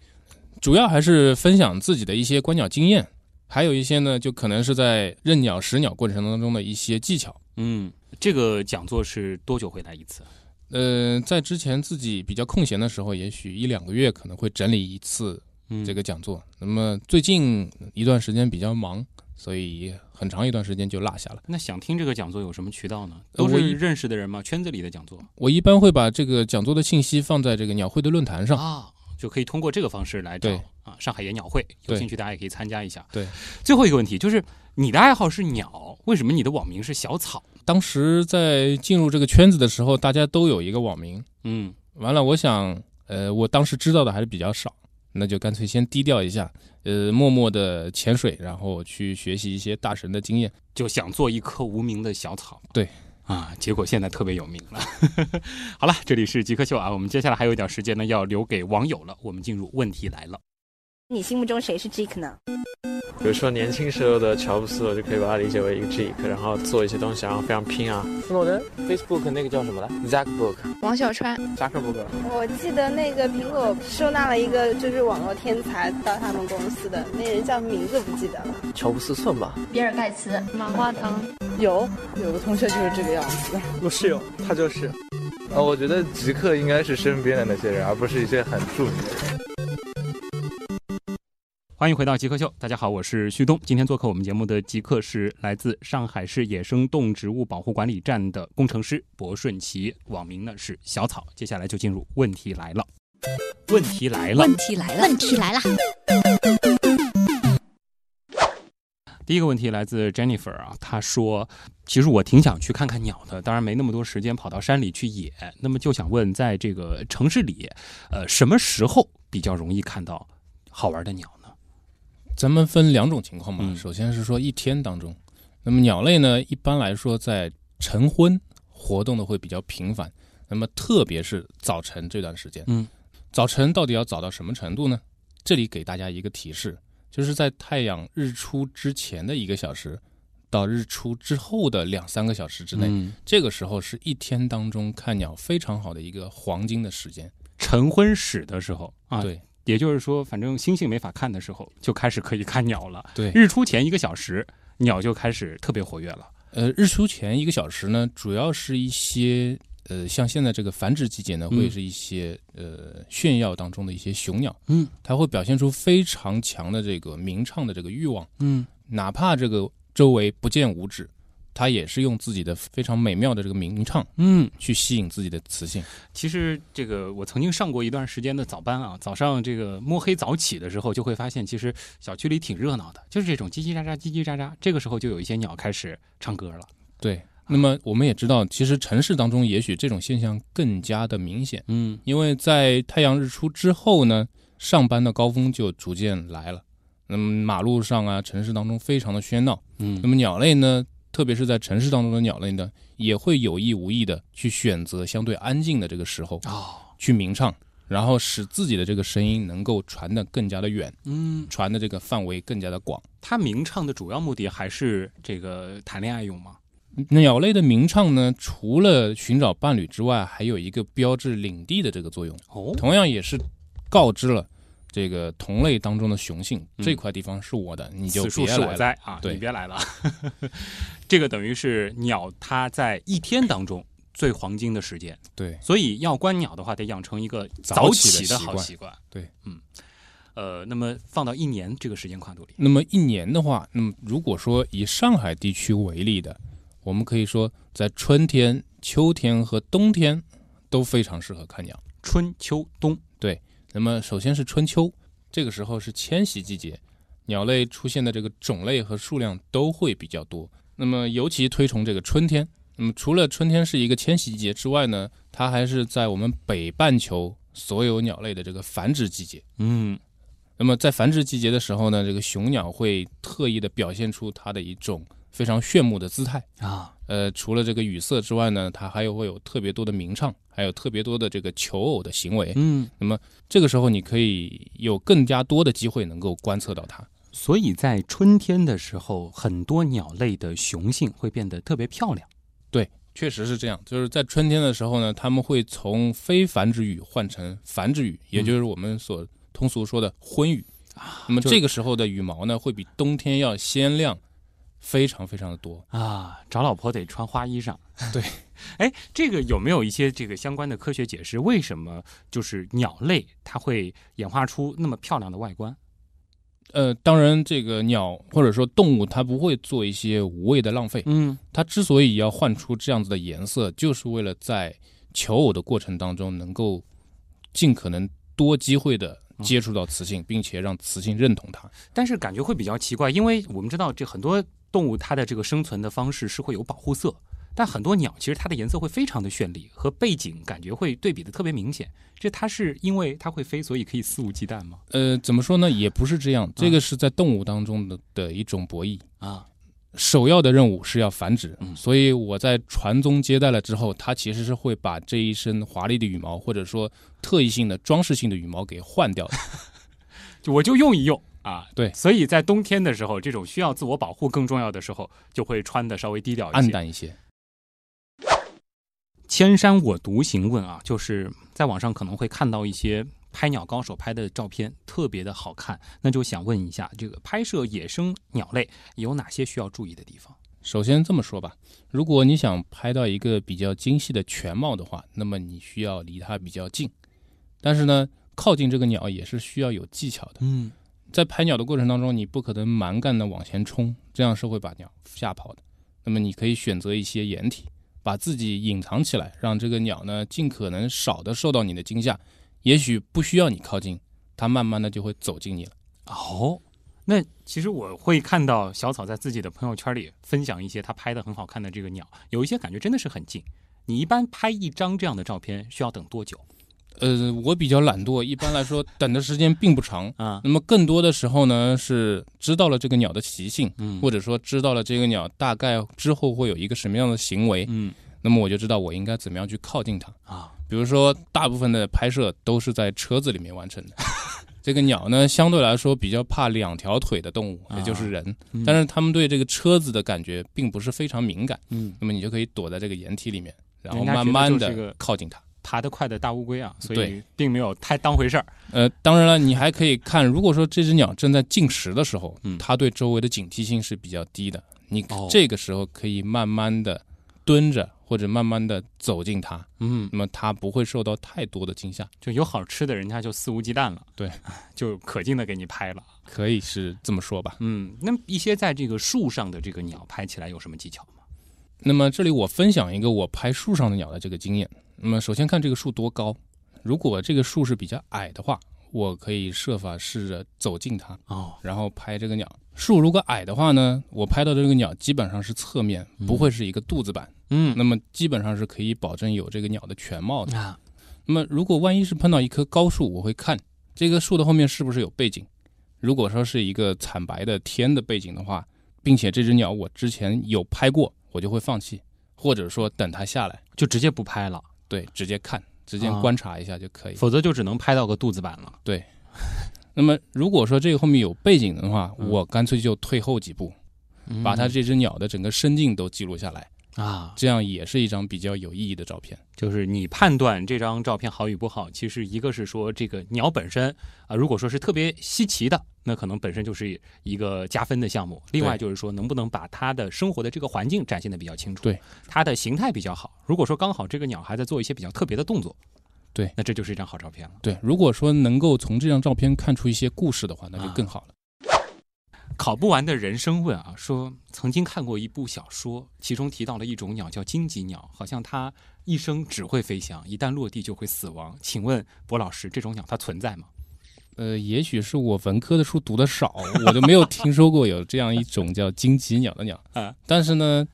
主要还是分享自己的一些观鸟经验，还有一些呢，就可能是在认鸟识鸟过程当中的一些技巧。嗯，这个讲座是多久会来一次？呃，在之前自己比较空闲的时候，也许一两个月可能会整理一次嗯这个讲座。那么最近一段时间比较忙，所以很长一段时间就落下了。那想听这个讲座有什么渠道呢？都是认识的人吗？圈子里的讲座我一般会把这个讲座的信息放在这个鸟会的论坛上。啊，就可以通过这个方式来找啊。上海野鸟会有兴趣大家也可以参加一下。对，最后一个问题就是你的爱好是鸟，为什么你的网名是小草？当时在进入这个圈子的时候，大家都有一个网名。嗯完了，我想，呃，我当时知道的还是比较少，那就干脆先低调一下，呃，默默的潜水，然后去学习一些大神的经验。就想做一棵无名的小草。对。啊，结果现在特别有名了。好了，这里是极客秀啊，我们接下来还有一点时间呢，要留给网友了。我们进入问题来了。你心目中谁是 Jake 呢？比如说年轻时候的乔布斯，我就可以把它理解为一个 geek，然后做一些东西，然后非常拼啊。斯诺登，Facebook 那个叫什么来？Zackbook，王小川，扎克伯格。我记得那个苹果收纳了一个就是网络天才到他们公司的那人叫名字不记得了。乔布斯寸吧？比尔盖茨，马化腾。有有个同学就是这个样子。我室友，他就是。呃，我觉得极客应该是身边的那些人，而不是一些很著名的人。欢迎回到极客秀，大家好，我是旭东。今天做客我们节目的极客是来自上海市野生动植物保护管理站的工程师博顺奇，网名呢是小草。接下来就进入问题来了，问题来了，问题来了，问题来了，第一个问题来自 Jennifer 啊，她说：“其实我挺想去看看鸟的，当然没那么多时间跑到山里去野。那么就想问，在这个城市里，呃，什么时候比较容易看到好玩的鸟呢？咱们分两种情况嘛，嗯。首先是说一天当中，那么鸟类呢，一般来说在晨昏活动的会比较频繁，那么特别是早晨这段时间，嗯，早晨到底要早到什么程度呢？这里给大家一个提示，就是在太阳日出之前的一个小时，到日出之后的两三个小时之内，嗯，这个时候是一天当中看鸟非常好的一个黄金的时间。晨昏始的时候啊，，对也就是说，反正星星没法看的时候，就开始可以看鸟了。对，日出前一个小时，鸟就开始特别活跃了。呃，日出前一个小时呢，主要是一些呃，像现在这个繁殖季节呢，嗯会是一些呃炫耀当中的一些雄鸟，嗯它会表现出非常强的这个鸣唱的这个欲望，嗯哪怕这个周围不见五指，它也是用自己的非常美妙的这个鸣唱嗯，去吸引自己的雌性。其实这个我曾经上过一段时间的早班啊，早上这个摸黑早起的时候，就会发现其实小区里挺热闹的，就是这种叽叽喳喳、叽叽喳喳。这个时候就有一些鸟开始唱歌了。对，那么我们也知道，其实城市当中也许这种现象更加的明显，嗯因为在太阳日出之后呢，上班的高峰就逐渐来了。那么马路上啊，城市当中非常的喧闹。嗯那么鸟类呢，特别是在城市当中的鸟类呢，也会有意无意的去选择相对安静的这个时候啊去鸣唱，然后使自己的这个声音能够传得更加的远，嗯，传的这个范围更加的广。它鸣唱的主要目的还是这个谈恋爱用吗？鸟类的鸣唱呢，除了寻找伴侣之外，还有一个标志领地的这个作用，哦，同样也是告知了这个同类当中的雄性，嗯这块地方是我的，你就此处是我别来了。栽啊，你别来了。这个等于是鸟它在一天当中最黄金的时间，对，所以要观鸟的话，得养成一个早早起的好习惯。对，嗯，呃，那么放到一年这个时间跨度里，那么一年的话，那么如果说以上海地区为例的，我们可以说在春天、秋天和冬天都非常适合看鸟。春秋冬，那么首先是春秋，这个时候是迁徙季节，鸟类出现的这个种类和数量都会比较多。那么尤其推崇这个春天。那么除了春天是一个迁徙季节之外呢，它还是在我们北半球所有鸟类的这个繁殖季节。嗯那么在繁殖季节的时候呢，这个雄鸟会特意的表现出它的一种非常炫目的姿态。啊，呃，除了这个羽色之外呢，它还有会有特别多的鸣唱，还有特别多的这个求偶的行为。嗯，那么这个时候你可以有更加多的机会能够观测到它。所以在春天的时候，很多鸟类的雄性会变得特别漂亮。对确实是这样，就是在春天的时候呢，它们会从非繁殖羽换成繁殖羽，也就是我们所通俗说的婚羽。那么这个时候的羽毛呢，会比冬天要鲜亮，非常非常的多。啊，找老婆得穿花衣裳。对，哎，这个有没有一些这个相关的科学解释？为什么就是鸟类它会演化出那么漂亮的外观？呃，当然，这个鸟或者说动物，它不会做一些无谓的浪费。嗯它之所以要换出这样子的颜色，就是为了在求偶的过程当中，能够尽可能多机会的接触到雌性，并且让雌性认同它。但是感觉会比较奇怪，因为我们知道这很多动物它的这个生存的方式是会有保护色，但很多鸟其实它的颜色会非常的绚丽，和背景感觉会对比的特别明显。这它是因为它会飞，所以可以肆无忌惮吗？呃，怎么说呢？也不是这样，这个是在动物当中的的一种博弈。啊，首要的任务是要繁殖，嗯所以我在传宗接代了之后，它其实是会把这一身华丽的羽毛，或者说特异性的装饰性的羽毛给换掉的。就我就用一用啊。对所以在冬天的时候，这种需要自我保护更重要的时候，就会穿的稍微低调一些。暗淡一些。千山我独行问啊，就是在网上可能会看到一些拍鸟高手拍的照片，特别的好看。那就想问一下，这个拍摄野生鸟类有哪些需要注意的地方？首先这么说吧，如果你想拍到一个比较精细的全貌的话，那么你需要离它比较近。但是呢，靠近这个鸟也是需要有技巧的。嗯，在拍鸟的过程当中，你不可能蛮干的往前冲，这样是会把鸟吓跑的。那么你可以选择一些掩体，把自己隐藏起来，让这个鸟呢尽可能少的受到你的惊吓。也许不需要你靠近，它慢慢的就会走近你了。哦，那其实我会看到小草在自己的朋友圈里分享一些他拍的很好看的这个鸟，有一些感觉真的是很近。你一般拍一张这样的照片需要等多久呃，我比较懒惰，一般来说 等的时间并不长。啊？那么更多的时候呢，是知道了这个鸟的习性，嗯或者说知道了这个鸟大概之后会有一个什么样的行为，嗯那么我就知道我应该怎么样去靠近它。啊，比如说，大部分的拍摄都是在车子里面完成的。这个鸟呢，相对来说比较怕两条腿的动物，啊也就是人，嗯但是它们对这个车子的感觉并不是非常敏感。嗯，那么你就可以躲在这个掩体里面，然后慢慢的靠近它。爬得快的大乌龟啊，所以并没有太当回事儿。呃，当然了，你还可以看，如果说这只鸟正在进食的时候，嗯它对周围的警惕性是比较低的，你哦这个时候可以慢慢的蹲着或者慢慢的走近它，嗯，那么它不会受到太多的惊吓，就有好吃的，人家就肆无忌惮了，对，就可劲的给你拍了。可以是这么说吧。嗯，那一些在这个树上的这个鸟拍起来有什么技巧吗？那么这里我分享一个我拍树上的鸟的这个经验。那么首先看这个树多高，如果这个树是比较矮的话，我可以设法试着走近它，哦，然后拍这个鸟。树如果矮的话呢，我拍到的这个鸟基本上是侧面，嗯。不会是一个肚子版，嗯，那么基本上是可以保证有这个鸟的全貌的。啊，那么如果万一是碰到一棵高树，我会看这个树的后面是不是有背景。如果说是一个惨白的天的背景的话，并且这只鸟我之前有拍过，我就会放弃，或者说等它下来，就直接不拍了，对，直接看，直接啊。观察一下就可以。否则就只能拍到个肚子板了。对。那么如果说这个后面有背景的话，嗯。我干脆就退后几步，把它这只鸟的整个身境都记录下来，啊，这样也是一张比较有意义的照片。就是你判断这张照片好与不好，其实一个是说这个鸟本身啊，如果说是特别稀奇的，那可能本身就是一个加分的项目。另外就是说，能不能把它的生活的这个环境展现的比较清楚，对，它的形态比较好。如果说刚好这个鸟还在做一些比较特别的动作，对，那这就是一张好照片了。对，如果说能够从这张照片看出一些故事的话，那就更好了。考不完的人生问啊，说曾经看过一部小说，其中提到了一种鸟叫荆棘鸟，好像它一生只会飞翔，一旦落地就会死亡。请问博老师，这种鸟它存在吗？呃，也许是我文科的书读的少，我就没有听说过有这样一种叫荆棘鸟的鸟 啊。但是呢，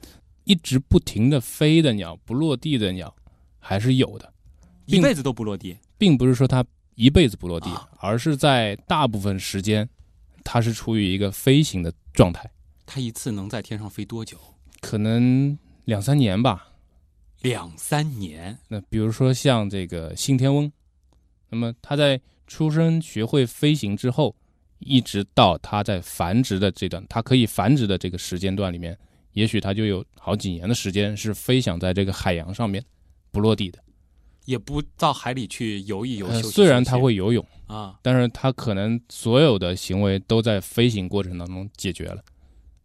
一直不停的飞的鸟，不落地的鸟还是有的，一辈子都不落地，并不是说它一辈子不落地，啊而是在大部分时间，它是处于一个飞行的状态，它一次能在天上飞多久？可能两三年吧。两三年。那比如说像这个信天翁，那么它在出生学会飞行之后，一直到它在繁殖的这段，它可以繁殖的这个时间段里面，也许它就有好几年的时间是飞翔在这个海洋上面，不落地的。也不到海里去游一游。虽然它会游泳，啊，但是它可能所有的行为都在飞行过程当中解决了。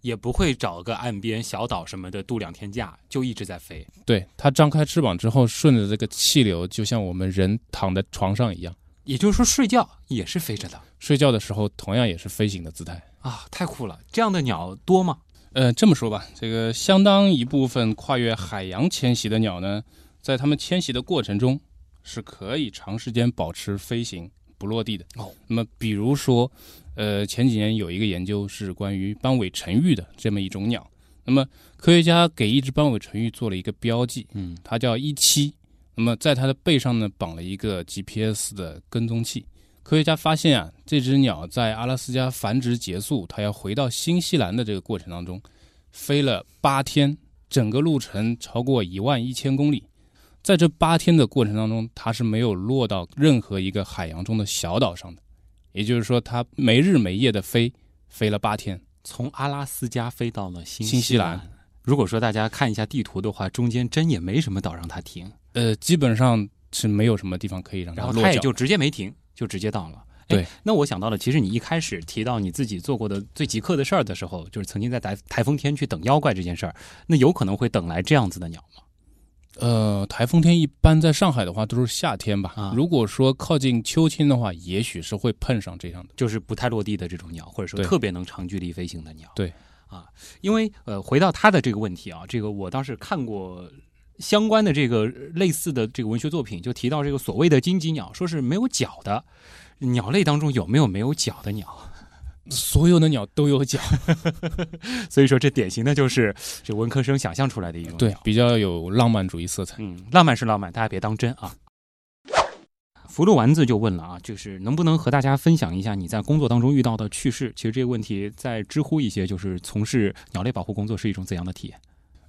也不会找个岸边小岛什么的度两天假，就一直在飞。对它张开翅膀之后，顺着这个气流，就像我们人躺在床上一样，也就是说，睡觉也是飞着的睡觉的时候同样也是飞行的姿态。啊，太酷了！这样的鸟多吗？呃，这么说吧，这个相当一部分跨越海洋迁徙的鸟呢，在它们迁徙的过程中，是可以长时间保持飞行不落地的。哦，那么比如说，呃，前几年有一个研究是关于斑尾沉鹬的这么一种鸟，那么科学家给一只斑尾沉鹬做了一个标记，嗯，它叫一七，那么在它的背上呢绑了一个 GPS 的跟踪器。科学家发现啊，这只鸟在阿拉斯加繁殖结束，它要回到新西兰的这个过程当中，飞了八天，整个路程超过一万一千公里。在这八天的过程当中，它是没有落到任何一个海洋中的小岛上的，也就是说，它没日没夜的飞，飞了八天。从阿拉斯加飞到了新新西兰兰。如果说大家看一下地图的话，中间真也没什么岛让它停，呃，基本上是没有什么地方可以让它落脚。然后它也就直接没停，就直接到了。哎对，那我想到了，其实你一开始提到你自己做过的最极客的事儿的时候，就是曾经在台台风天去等妖怪这件事儿，那有可能会等来这样子的鸟吗？呃，台风天一般在上海的话都是夏天吧。啊如果说靠近秋天的话，也许是会碰上这样的。就是不太落地的这种鸟，或者说特别能长距离飞行的鸟。对，啊，因为呃，回到他的这个问题啊，这个我倒是看过相关的这个类似的这个文学作品，就提到这个所谓的荆棘鸟，说是没有脚的鸟类当中有没有没有脚的鸟？所有的鸟都有脚，所以说这典型的就是这文科生想象出来的一种，。对比较有浪漫主义色彩。嗯，浪漫是浪漫，大家别当真啊。福禄丸子就问了啊，就是能不能和大家分享一下你在工作当中遇到的趣事？其实这个问题在知乎一些，就是从事鸟类保护工作是一种怎样的体验？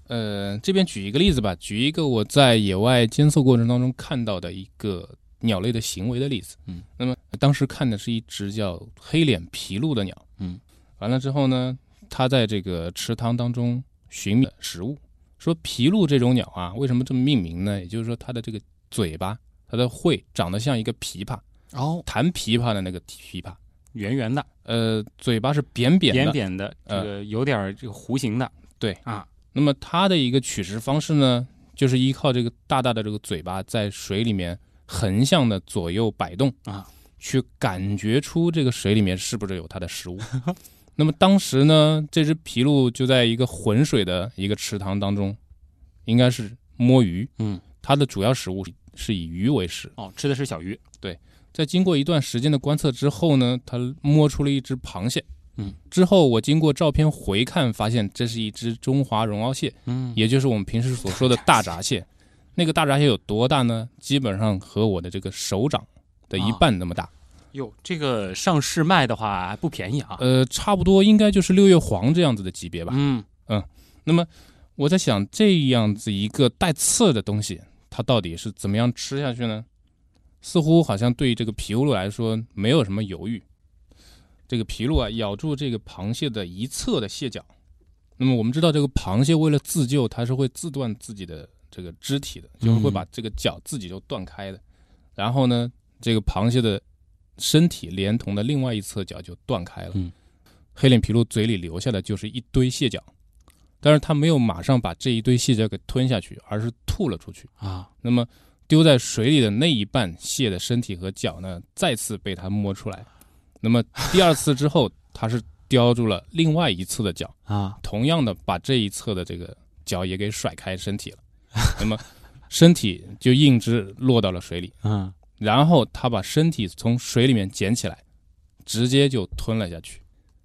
呃，这边举一个例子吧，举一个我在野外监测过程当中看到的一个鸟类的行为的例子。嗯，那么当时看的是一只叫黑脸琵鹭的鸟。嗯，完了之后呢，它在这个池塘当中寻觅食物。说琵鹭这种鸟啊，为什么这么命名呢？也就是说，它的这个嘴巴，它的喙长得像一个琵琶，哦，弹琵琶的那个琵琶。圆圆的、呃，嘴巴是扁扁的，扁扁的，这呃个有点儿这个弧形的。对啊，那么它的一个取食方式呢，就是依靠这个大大的这个嘴巴在水里面横向的左右摆动啊，去感觉出这个水里面是不是有它的食物。那么当时呢，这只皮鹭就在一个浑水的一个池塘当中，应该是摸鱼。嗯，它的主要食物是以鱼为食。哦，吃的是小鱼。对在经过一段时间的观测之后呢，它摸出了一只螃蟹。嗯，之后我经过照片回看，发现这是一只中华绒螯蟹，嗯，也就是我们平时所说的大闸蟹。那个大闸蟹有多大呢？基本上和我的这个手掌的一半那么大。哟，这个上市卖的话不便宜啊。呃，差不多应该就是六月黄这样子的级别吧。嗯嗯。那么我在想，这样子一个带刺的东西，它到底是怎么样吃下去呢？似乎好像对这个皮鹭来说没有什么犹豫。这个皮鹭啊，咬住这个螃蟹的一侧的蟹脚。那么我们知道，这个螃蟹为了自救，它是会自断自己的这个肢体的，就是会把这个脚自己就断开的。然后呢，这个螃蟹的身体连同的另外一侧脚就断开了。嗯，黑脸琵鹭嘴里留下的就是一堆蟹脚，但是它没有马上把这一堆蟹脚给吞下去，而是吐了出去啊。那么丢在水里的那一半蟹的身体和脚呢，再次被它摸出来。那么第二次之后，它是叼住了另外一侧的脚啊，同样的把这一侧的这个脚也给甩开身体了。那么身体就硬直落到了水里，嗯，然后他把身体从水里面捡起来，直接就吞了下去，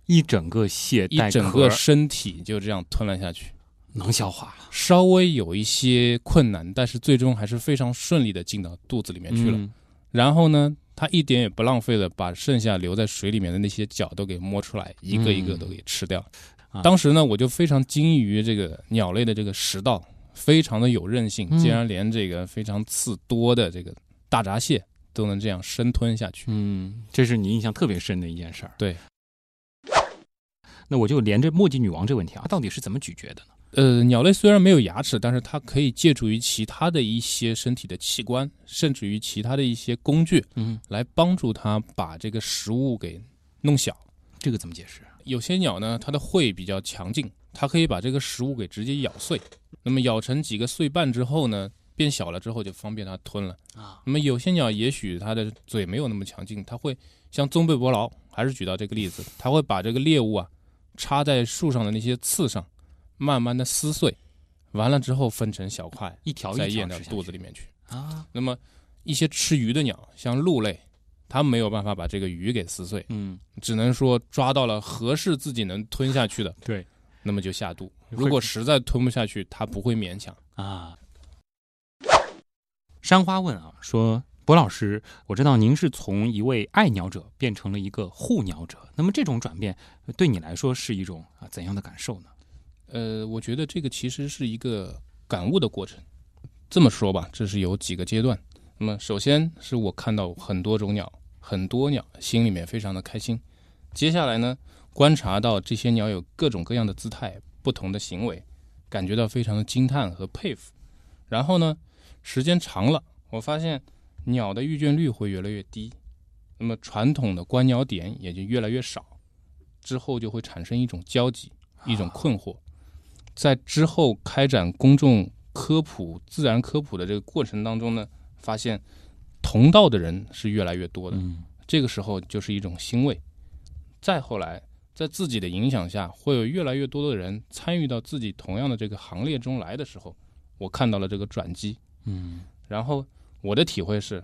一整个蟹一整个身体就这样吞了下去，能消化，稍微有一些困难，但是最终还是非常顺利的进到肚子里面去了。嗯、然后呢，他一点也不浪费的把剩下留在水里面的那些脚都给摸出来，一个一个都给吃掉。嗯、当时呢，我就非常惊异于这个鸟类的这个食道。非常的有韧性，竟然连这个非常刺多的这个大闸蟹都能这样生吞下去。嗯，这是你印象特别深的一件事儿。对。那我就连着墨迹女王这个问题啊，到底是怎么咀嚼的呢？呃，鸟类虽然没有牙齿，但是它可以借助于其他的一些身体的器官，甚至于其他的一些工具，嗯，来帮助它把这个食物给弄小。这个怎么解释？有些鸟呢，它的喙比较强劲，它可以把这个食物给直接咬碎。那么咬成几个碎瓣之后呢，变小了之后就方便它吞了啊。那么有些鸟也许它的嘴没有那么强劲，它会像棕背伯劳，还是举到这个例子，它会把这个猎物啊插在树上的那些刺上，慢慢的撕碎，完了之后分成小块，一条再咽到肚子里面去啊。那么一些吃鱼的鸟，像鹿类，它没有办法把这个鱼给撕碎，嗯，只能说抓到了合适自己能吞下去的，对，那么就下肚。如果实在吞不下去，它不会勉强啊。山花问啊，说博老师，我知道您是从一位爱鸟者变成了一个护鸟者，那么这种转变对你来说是一种啊怎样的感受呢？呃，我觉得这个其实是一个感悟的过程。这么说吧，这是有几个阶段。那么首先是我看到很多种鸟，很多鸟，心里面非常的开心。接下来呢，观察到这些鸟有各种各样的姿态。不同的行为，感觉到非常的惊叹和佩服。然后呢，时间长了，我发现鸟的遇见率会越来越低，那么传统的观鸟点也就越来越少。之后就会产生一种焦急，一种困惑。在之后开展公众科普、自然科普的这个过程当中呢，发现同道的人是越来越多的。这个时候就是一种欣慰。再后来。在自己的影响下，会有越来越多的人参与到自己同样的这个行列中来的时候，我看到了这个转机。嗯，然后我的体会是，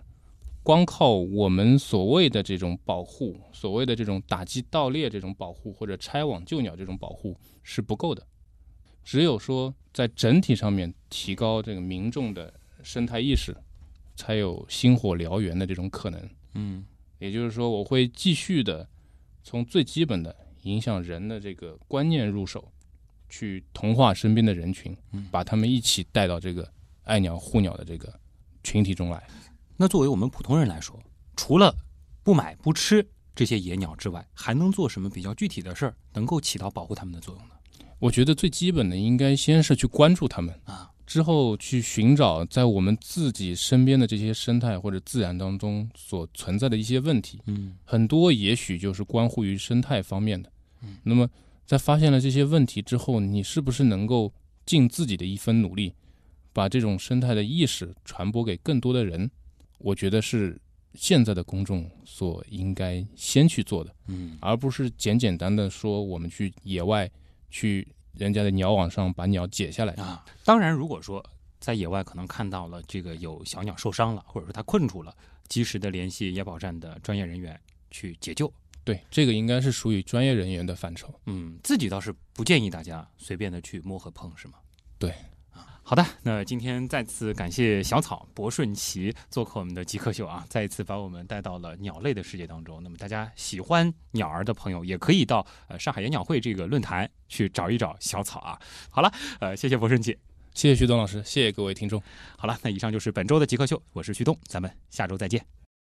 光靠我们所谓的这种保护，所谓的这种打击盗猎这种保护，或者拆网救鸟这种保护是不够的。只有说在整体上面提高这个民众的生态意识，才有星火燎原的这种可能。嗯，也就是说，我会继续的从最基本的。影响人的这个观念入手，去同化身边的人群，把他们一起带到这个爱鸟护鸟的这个群体中来。那作为我们普通人来说，除了不买不吃这些野鸟之外，还能做什么比较具体的事儿，能够起到保护它们的作用呢？我觉得最基本的应该先是去关注它们啊，之后去寻找在我们自己身边的这些生态或者自然当中所存在的一些问题。嗯，很多也许就是关乎于生态方面的。嗯，那么在发现了这些问题之后，你是不是能够尽自己的一份努力，把这种生态的意识传播给更多的人？我觉得是现在的公众所应该先去做的，嗯，而不是简简单的说我们去野外去人家的鸟网上把鸟解下来啊。当然，如果说在野外可能看到了这个有小鸟受伤了，或者说它困住了，及时的联系野保站的专业人员去解救。对，这个应该是属于专业人员的范畴。嗯，自己倒是不建议大家随便的去摸和碰，是吗？对。好的，那今天再次感谢小草博顺奇做客我们的极客秀啊，再一次把我们带到了鸟类的世界当中。那么大家喜欢鸟儿的朋友，也可以到呃上海野鸟会这个论坛去找一找小草啊。好了，呃，谢谢博顺奇，谢谢徐东老师，谢谢各位听众。好了，那以上就是本周的极客秀，我是徐东，咱们下周再见。